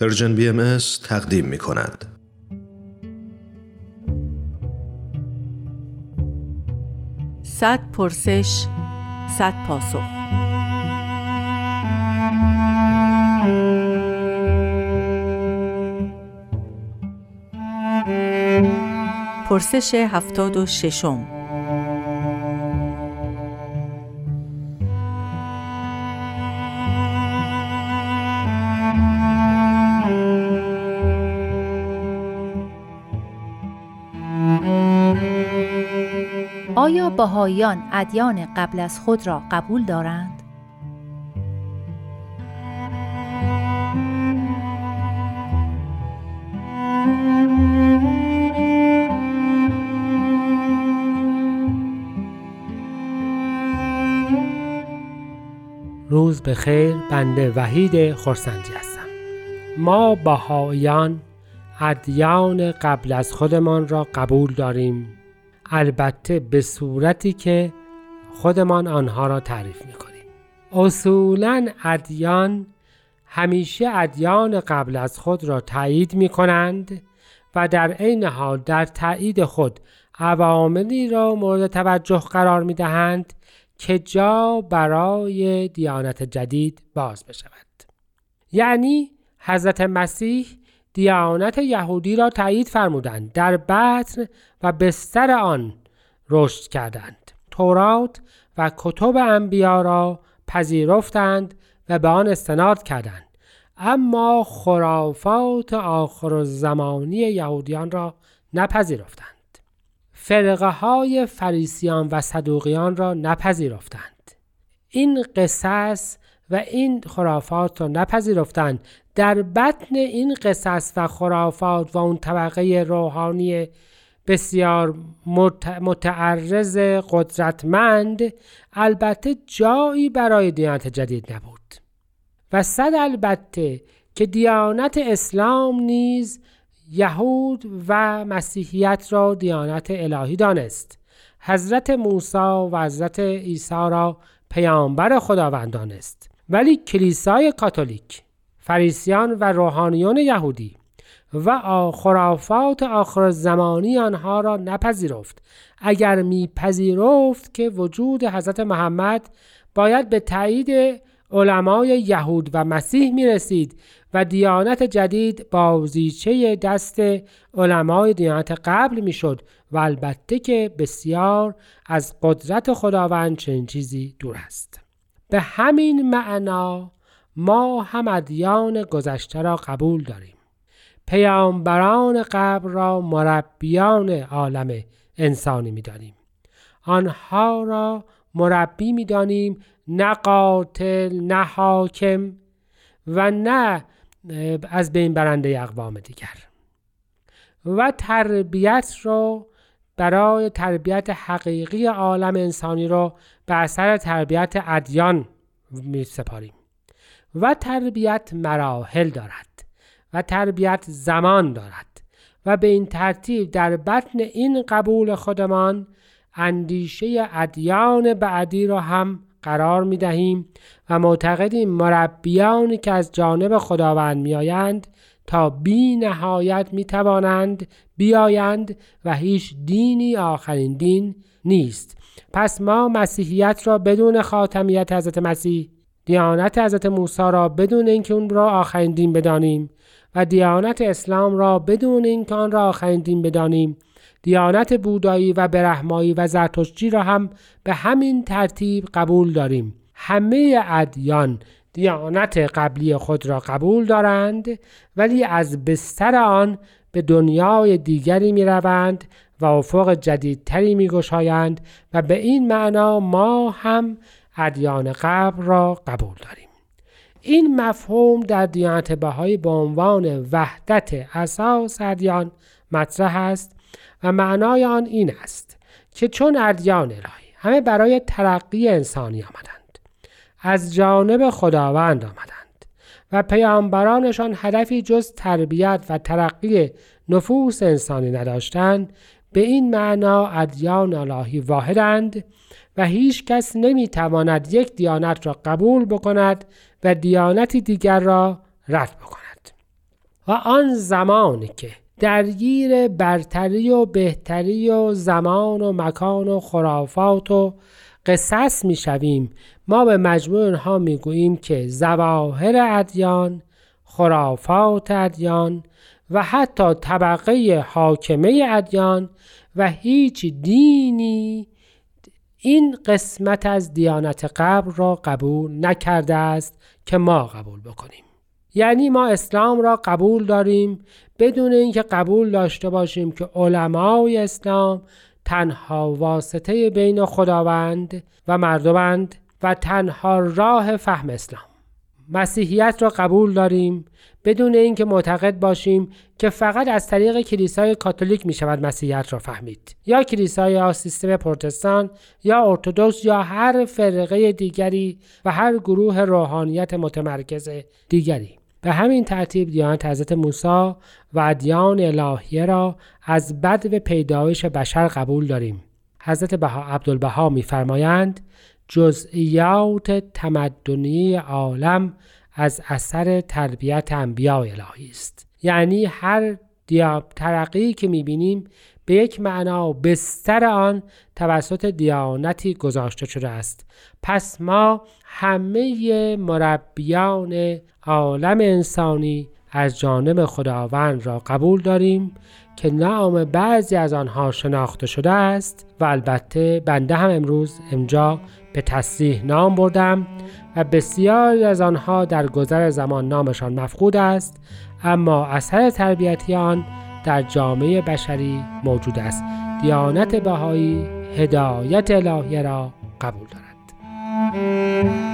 پرژن بی ام تقدیم می کند. صد پرسش صد پاسخ پرسش هفتاد و ششم آیا بهاییان ادیان قبل از خود را قبول دارند؟ روز به خیر بنده وحید خورسندی هستم ما بهاییان ادیان قبل از خودمان را قبول داریم البته به صورتی که خودمان آنها را تعریف می‌کنیم. اصولا ادیان همیشه ادیان قبل از خود را تایید می کنند و در عین حال در تایید خود عواملی را مورد توجه قرار می دهند که جا برای دیانت جدید باز بشود. یعنی حضرت مسیح دیانت یهودی را تایید فرمودند. در بطن و بستر آن رشد کردند. تورات و کتب انبیا را پذیرفتند و به آن استناد کردند. اما خرافات آخر زمانی یهودیان را نپذیرفتند. فرقه های فریسیان و صدوقیان را نپذیرفتند. این قصص و این خرافات را نپذیرفتند. در بطن این قصص و خرافات و اون طبقه روحانی بسیار متعرض قدرتمند البته جایی برای دیانت جدید نبود. و صد البته که دیانت اسلام نیز یهود و مسیحیت را دیانت الهی دانست. حضرت موسی و حضرت عیسی را پیامبر خداوند دانست. ولی کلیسای کاتولیک فریسیان و روحانیون یهودی و خرافات آخر زمانی آنها را نپذیرفت. اگر میپذیرفت که وجود حضرت محمد باید به تایید علمای یهود و مسیح می رسید و دیانت جدید بازیچه دست علمای دیانت قبل می شد و البته که بسیار از قدرت خداوند چنین چیزی دور است. به همین معنا ما هم ادیان گذشته را قبول داریم. پیامبران قبل را مربیان عالم انسانی می‌دانیم. آنها را مربی می‌دانیم نه قاتل نه حاکم و نه از بین برنده اقوام دیگر. و تربیت را برای تربیت حقیقی عالم انسانی را به اثر تربیت ادیان می سپاریم و تربیت مراحل دارد و تربیت زمان دارد و به این ترتیب در بطن این قبول خودمان اندیشه ادیان بعدی را هم قرار می دهیم و معتقدیم مربیانی که از جانب خداوند می آیند تا بی نهایت می توانند بیایند و هیچ دینی آخرین دین نیست. پس ما مسیحیت را بدون خاتمیت حضرت مسیح دیانت حضرت موسی را بدون اینکه اون را آخرین دین بدانیم و دیانت اسلام را بدون اینکه آن را آخرین دین بدانیم. دیانت بودایی و برهمایی و زرتشتی را هم به همین ترتیب قبول داریم. همه ادیان دیانت قبلی خود را قبول دارند ولی از بستر آن به دنیای دیگری می روند و افق جدیدتری می گشایند و به این معنا ما هم ادیان قبل را قبول داریم. این مفهوم در دیانت بهایی به عنوان وحدت اساس ادیان مطرح است و معنای آن این است که چون ادیان الهی همه برای ترقی انسانی آمدند از جانب خداوند آمدند و پیامبرانشان هدفی جز تربیت و ترقی نفوس انسانی نداشتند به این معنا ادیان الهی واحدند هیچ کس نمی تواند یک دیانت را قبول بکند و دیانتی دیگر را رد بکند. و آن زمانی که درگیر برتری و بهتری و زمان و مکان و خرافات و قصص می‌شویم ما به مجموع اینها می‌گوییم که زواهر ادیان خرافات ادیان و حتی طبقه حاکمه ادیان و هیچ دینی این قسمت از دیانت قبل را قبول نکرده است که ما قبول بکنیم. یعنی ما اسلام را قبول داریم بدون اینکه قبول داشته باشیم که علمای اسلام تنها واسطه بین خداوند و مردمند و تنها راه فهم اسلام. مسیحیت را قبول داریم بدون اینکه معتقد باشیم که فقط از طریق کلیسای کاتولیک می شود مسیحیت را فهمید. یا کلیسای سیستم پروتستان یا ارتودکس یا هر فرقه دیگری و هر گروه روحانیت متمرکز دیگری. به همین ترتیب دیانت حضرت موسی و ادیان الهیه را از بد به پیدایش بشر قبول داریم. حضرت بها عبدالبها میفرمایند جزئیات تمدنی عالم از اثر تربیت انبیاء الهی است. یعنی هر دیاب ترقی که می‌بینیم به یک معنا بستر آن توسط دیانتی گذاشته شده است. پس ما همه مربیان عالم انسانی از جانب خداوند را قبول داریم که نام بعضی از آنها شناخته شده است و البته بنده هم امروز امجا به تصریح نام بردم و بسیاری از آنها در گذر زمان نامشان مفقود است اما اثر تربیتی آن در جامعه بشری موجود است. دیانت بهایی هدایت الهی را قبول دارد.